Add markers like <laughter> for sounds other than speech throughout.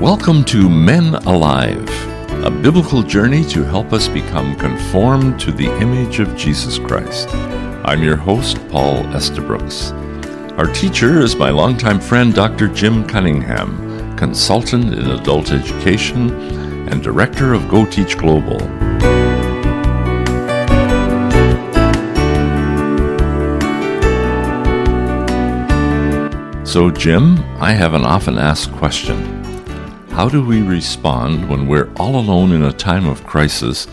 Welcome to Men Alive, a biblical journey to help us become conformed to the image of Jesus Christ. I'm your host, Paul Estabrooks. Our teacher is my longtime friend, Dr. Jim Cunningham, consultant in adult education and director of Go Teach Global. So, Jim, I have an often asked question. How do we respond when we're all alone in a time of crisis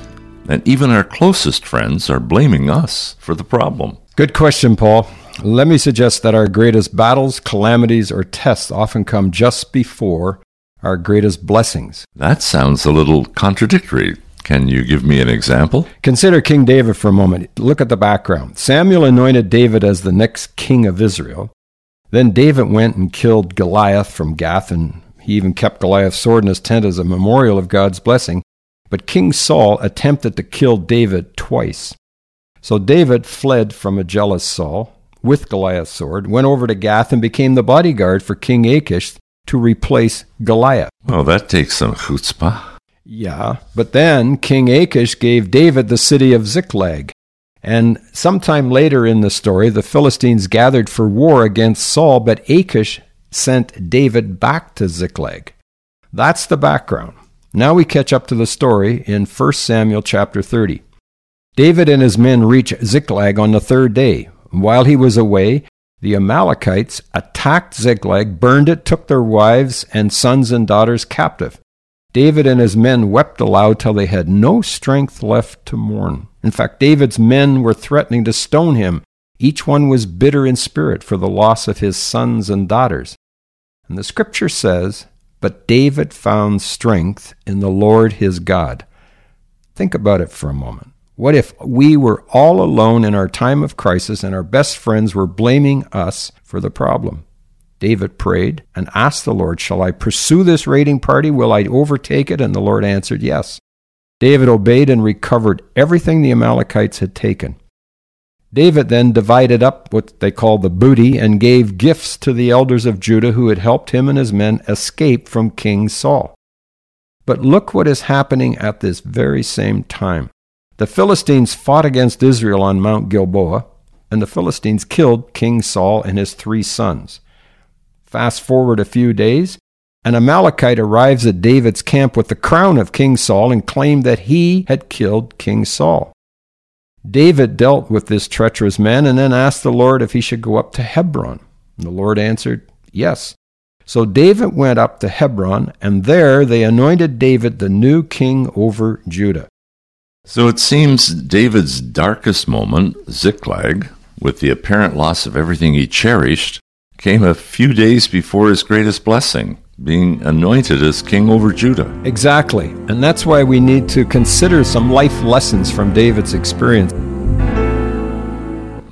and even our closest friends are blaming us for the problem? Good question, Paul. Let me suggest that our greatest battles, calamities, or tests often come just before our greatest blessings. That sounds a little contradictory. Can you give me an example? Consider King David for a moment. Look at the background. Samuel anointed David as the next king of Israel. Then David went and killed Goliath from Gath, and he even kept Goliath's sword in his tent as a memorial of God's blessing. But King Saul attempted to kill David twice. So David fled from a jealous Saul with Goliath's sword, went over to Gath, and became the bodyguard for King Achish to replace Goliath. Well, that takes some chutzpah. Yeah, but then King Achish gave David the city of Ziklag. And sometime later in the story, the Philistines gathered for war against Saul, but Achish sent David back to Ziklag. That's the background. Now we catch up to the story in 1 Samuel chapter 30. David and his men reach Ziklag on the third day. While he was away, the Amalekites attacked Ziklag, burned it, took their wives and sons and daughters captive. David and his men wept aloud till they had no strength left to mourn. In fact, David's men were threatening to stone him. Each one was bitter in spirit for the loss of his sons and daughters. And the scripture says, But David found strength in the Lord his God. Think about it for a moment. What if we were all alone in our time of crisis and our best friends were blaming us for the problem? David prayed and asked the Lord, Shall I pursue this raiding party? Will I overtake it? And the Lord answered, Yes. David obeyed and recovered everything the Amalekites had taken. David then divided up what they call the booty and gave gifts to the elders of Judah who had helped him and his men escape from King Saul. But look what is happening at this very same time. The Philistines fought against Israel on Mount Gilboa, and the Philistines killed King Saul and his three sons. Fast forward a few days, an Amalekite arrives at David's camp with the crown of King Saul and claimed that he had killed King Saul. David dealt with this treacherous man and then asked the Lord if he should go up to Hebron. The Lord answered, Yes. So David went up to Hebron, and there they anointed David the new king over Judah. So it seems David's darkest moment, Ziklag, with the apparent loss of everything he cherished, came a few days before his greatest blessing, being anointed as king over Judah. Exactly. And that's why we need to consider some life lessons from David's experience.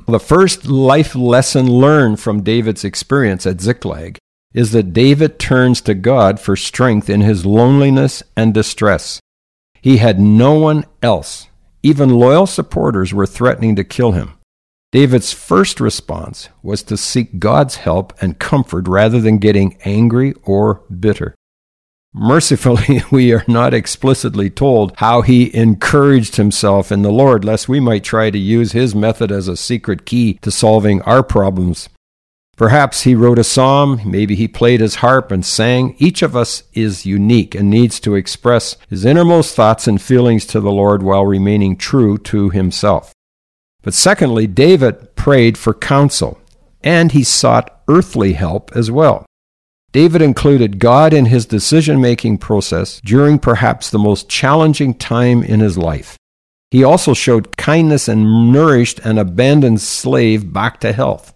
The first life lesson learned from David's experience at Ziklag is that David turns to God for strength in his loneliness and distress. He had no one else. Even loyal supporters were threatening to kill him. David's first response was to seek God's help and comfort rather than getting angry or bitter. Mercifully, <laughs> we are not explicitly told how he encouraged himself in the Lord, lest we might try to use his method as a secret key to solving our problems. Perhaps he wrote a psalm, maybe he played his harp and sang. Each of us is unique and needs to express his innermost thoughts and feelings to the Lord while remaining true to himself. But secondly, David prayed for counsel, and he sought earthly help as well. David included God in his decision making process during perhaps the most challenging time in his life. He also showed kindness and nourished an abandoned slave back to health.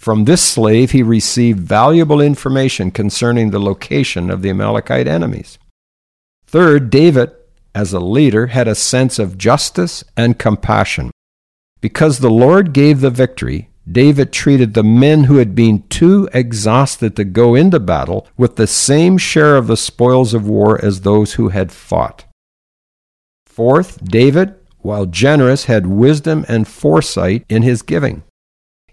From this slave, he received valuable information concerning the location of the Amalekite enemies. Third, David, as a leader, had a sense of justice and compassion. Because the Lord gave the victory, David treated the men who had been too exhausted to go into battle with the same share of the spoils of war as those who had fought. Fourth, David, while generous, had wisdom and foresight in his giving.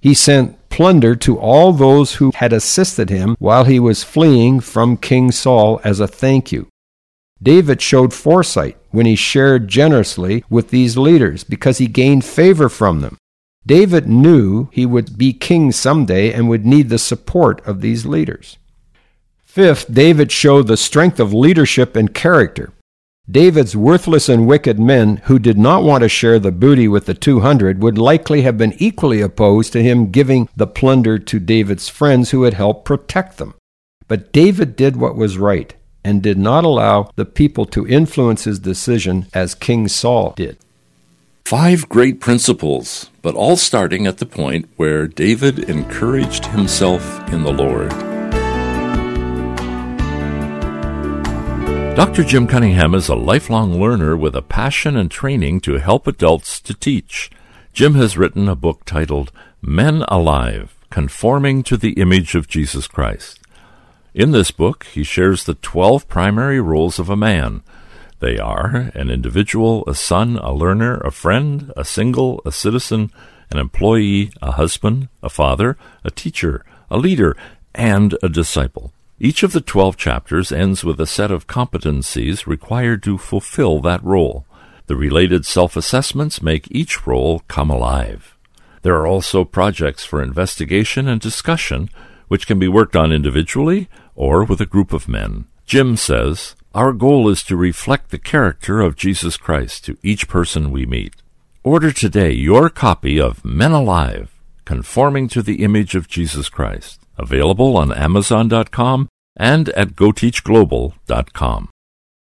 He sent plunder to all those who had assisted him while he was fleeing from King Saul as a thank you. David showed foresight when he shared generously with these leaders because he gained favor from them. David knew he would be king someday and would need the support of these leaders. Fifth, David showed the strength of leadership and character. David's worthless and wicked men who did not want to share the booty with the 200 would likely have been equally opposed to him giving the plunder to David's friends who had helped protect them. But David did what was right and did not allow the people to influence his decision as King Saul did. Five great principles, but all starting at the point where David encouraged himself in the Lord. Dr. Jim Cunningham is a lifelong learner with a passion and training to help adults to teach. Jim has written a book titled Men Alive Conforming to the Image of Jesus Christ. In this book, he shares the 12 primary roles of a man. They are an individual, a son, a learner, a friend, a single, a citizen, an employee, a husband, a father, a teacher, a leader, and a disciple. Each of the 12 chapters ends with a set of competencies required to fulfill that role. The related self assessments make each role come alive. There are also projects for investigation and discussion which can be worked on individually or with a group of men. Jim says, Our goal is to reflect the character of Jesus Christ to each person we meet. Order today your copy of Men Alive, Conforming to the Image of Jesus Christ, available on Amazon.com and at GoTeachGlobal.com.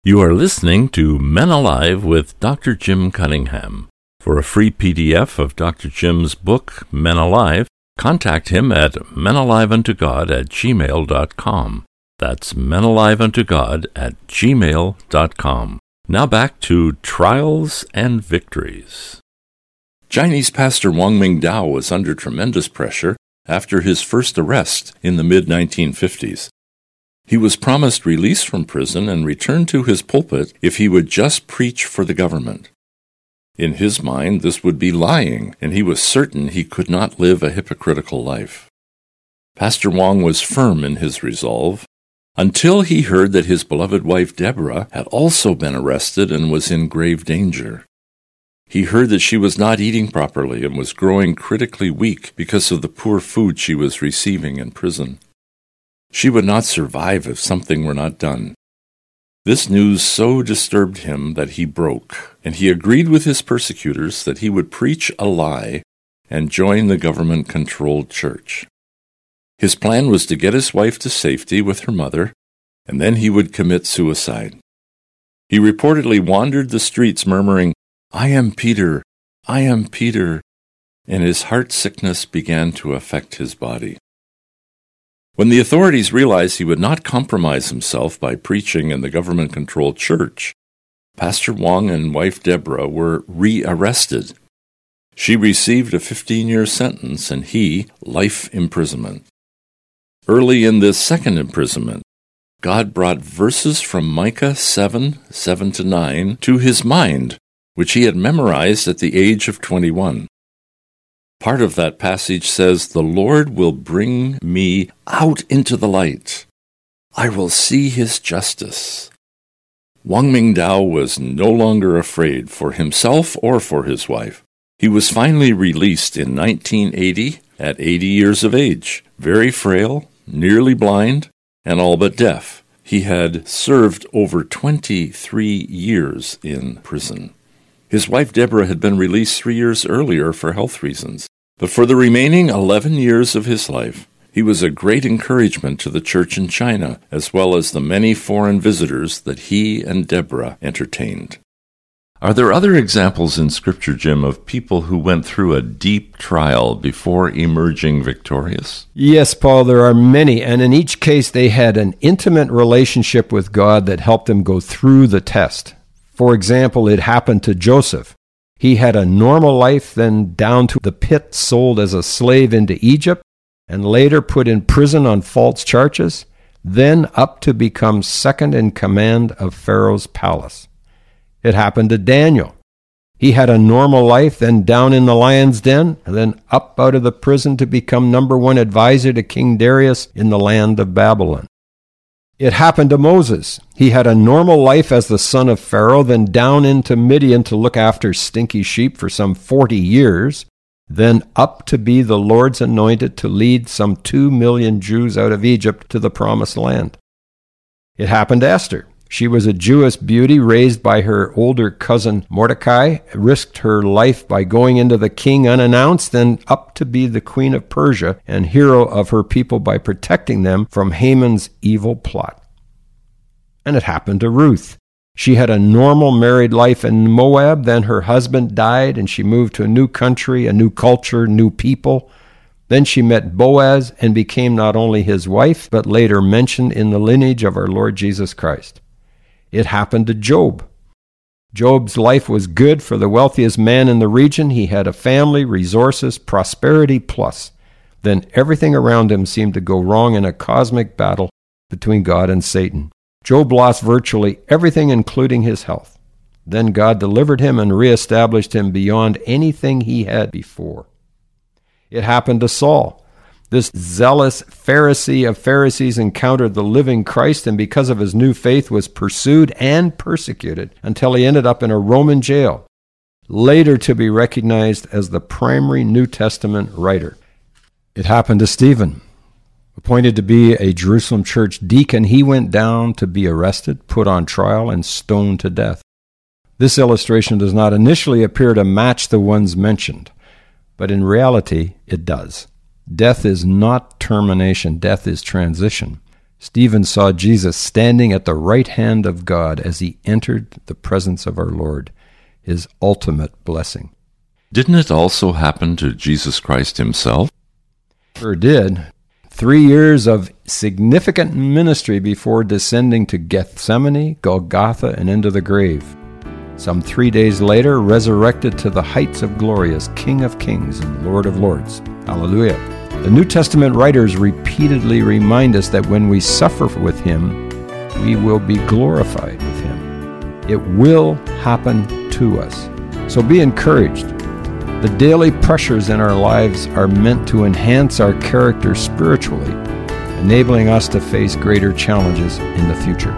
You are listening to Men Alive with Dr. Jim Cunningham. For a free PDF of Dr. Jim's book, Men Alive, Contact him at menaliveuntogod at gmail.com. That's menaliveuntogod at gmail.com. Now back to trials and victories. Chinese pastor Wang Mingdao was under tremendous pressure after his first arrest in the mid 1950s. He was promised release from prison and return to his pulpit if he would just preach for the government. In his mind, this would be lying, and he was certain he could not live a hypocritical life. Pastor Wang was firm in his resolve until he heard that his beloved wife Deborah had also been arrested and was in grave danger. He heard that she was not eating properly and was growing critically weak because of the poor food she was receiving in prison. She would not survive if something were not done. This news so disturbed him that he broke, and he agreed with his persecutors that he would preach a lie and join the government controlled church. His plan was to get his wife to safety with her mother, and then he would commit suicide. He reportedly wandered the streets murmuring, I am Peter, I am Peter, and his heart sickness began to affect his body. When the authorities realized he would not compromise himself by preaching in the government controlled church, Pastor Wang and wife Deborah were rearrested. She received a 15 year sentence and he life imprisonment. Early in this second imprisonment, God brought verses from Micah 7 7 to 9 to his mind, which he had memorized at the age of 21. Part of that passage says, The Lord will bring me out into the light. I will see his justice. Wang Mingdao was no longer afraid for himself or for his wife. He was finally released in 1980 at 80 years of age, very frail, nearly blind, and all but deaf. He had served over 23 years in prison. His wife Deborah had been released three years earlier for health reasons. But for the remaining 11 years of his life, he was a great encouragement to the church in China, as well as the many foreign visitors that he and Deborah entertained. Are there other examples in Scripture, Jim, of people who went through a deep trial before emerging victorious? Yes, Paul, there are many, and in each case they had an intimate relationship with God that helped them go through the test. For example, it happened to Joseph. He had a normal life, then down to the pit, sold as a slave into Egypt, and later put in prison on false charges, then up to become second in command of Pharaoh's palace. It happened to Daniel. He had a normal life, then down in the lion's den, and then up out of the prison to become number one advisor to King Darius in the land of Babylon. It happened to Moses. He had a normal life as the son of Pharaoh, then down into Midian to look after stinky sheep for some 40 years, then up to be the Lord's anointed to lead some 2 million Jews out of Egypt to the promised land. It happened to Esther. She was a Jewish beauty raised by her older cousin Mordecai, risked her life by going into the king unannounced, then up to be the queen of Persia and hero of her people by protecting them from Haman's evil plot. And it happened to Ruth. She had a normal married life in Moab, then her husband died and she moved to a new country, a new culture, new people. Then she met Boaz and became not only his wife, but later mentioned in the lineage of our Lord Jesus Christ. It happened to Job. Job's life was good for the wealthiest man in the region. He had a family, resources, prosperity plus. Then everything around him seemed to go wrong in a cosmic battle between God and Satan. Job lost virtually everything, including his health. Then God delivered him and reestablished him beyond anything he had before. It happened to Saul. This zealous Pharisee of Pharisees encountered the living Christ and because of his new faith was pursued and persecuted until he ended up in a Roman jail, later to be recognized as the primary New Testament writer. It happened to Stephen. Appointed to be a Jerusalem church deacon, he went down to be arrested, put on trial, and stoned to death. This illustration does not initially appear to match the ones mentioned, but in reality it does. Death is not termination, death is transition. Stephen saw Jesus standing at the right hand of God as he entered the presence of our Lord, his ultimate blessing. Didn't it also happen to Jesus Christ himself? Sure did. Three years of significant ministry before descending to Gethsemane, Golgotha, and into the grave. Some three days later, resurrected to the heights of glory as King of Kings and Lord of Lords. Hallelujah. The New Testament writers repeatedly remind us that when we suffer with Him, we will be glorified with Him. It will happen to us. So be encouraged. The daily pressures in our lives are meant to enhance our character spiritually, enabling us to face greater challenges in the future.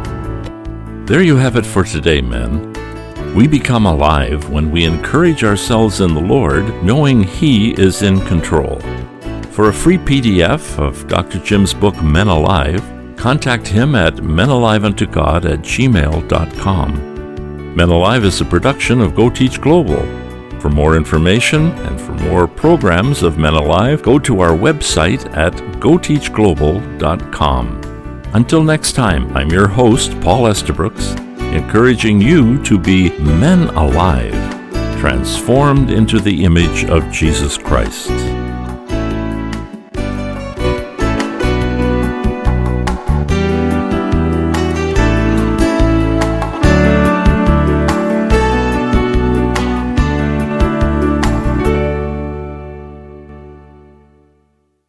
There you have it for today, men. We become alive when we encourage ourselves in the Lord, knowing He is in control. For a free PDF of Dr. Jim's book Men Alive, contact him at menaliveuntogod at gmail.com. Men Alive is a production of Go Teach Global. For more information and for more programs of Men Alive, go to our website at goteachglobal.com. Until next time, I'm your host, Paul Estabrooks, encouraging you to be men alive, transformed into the image of Jesus Christ.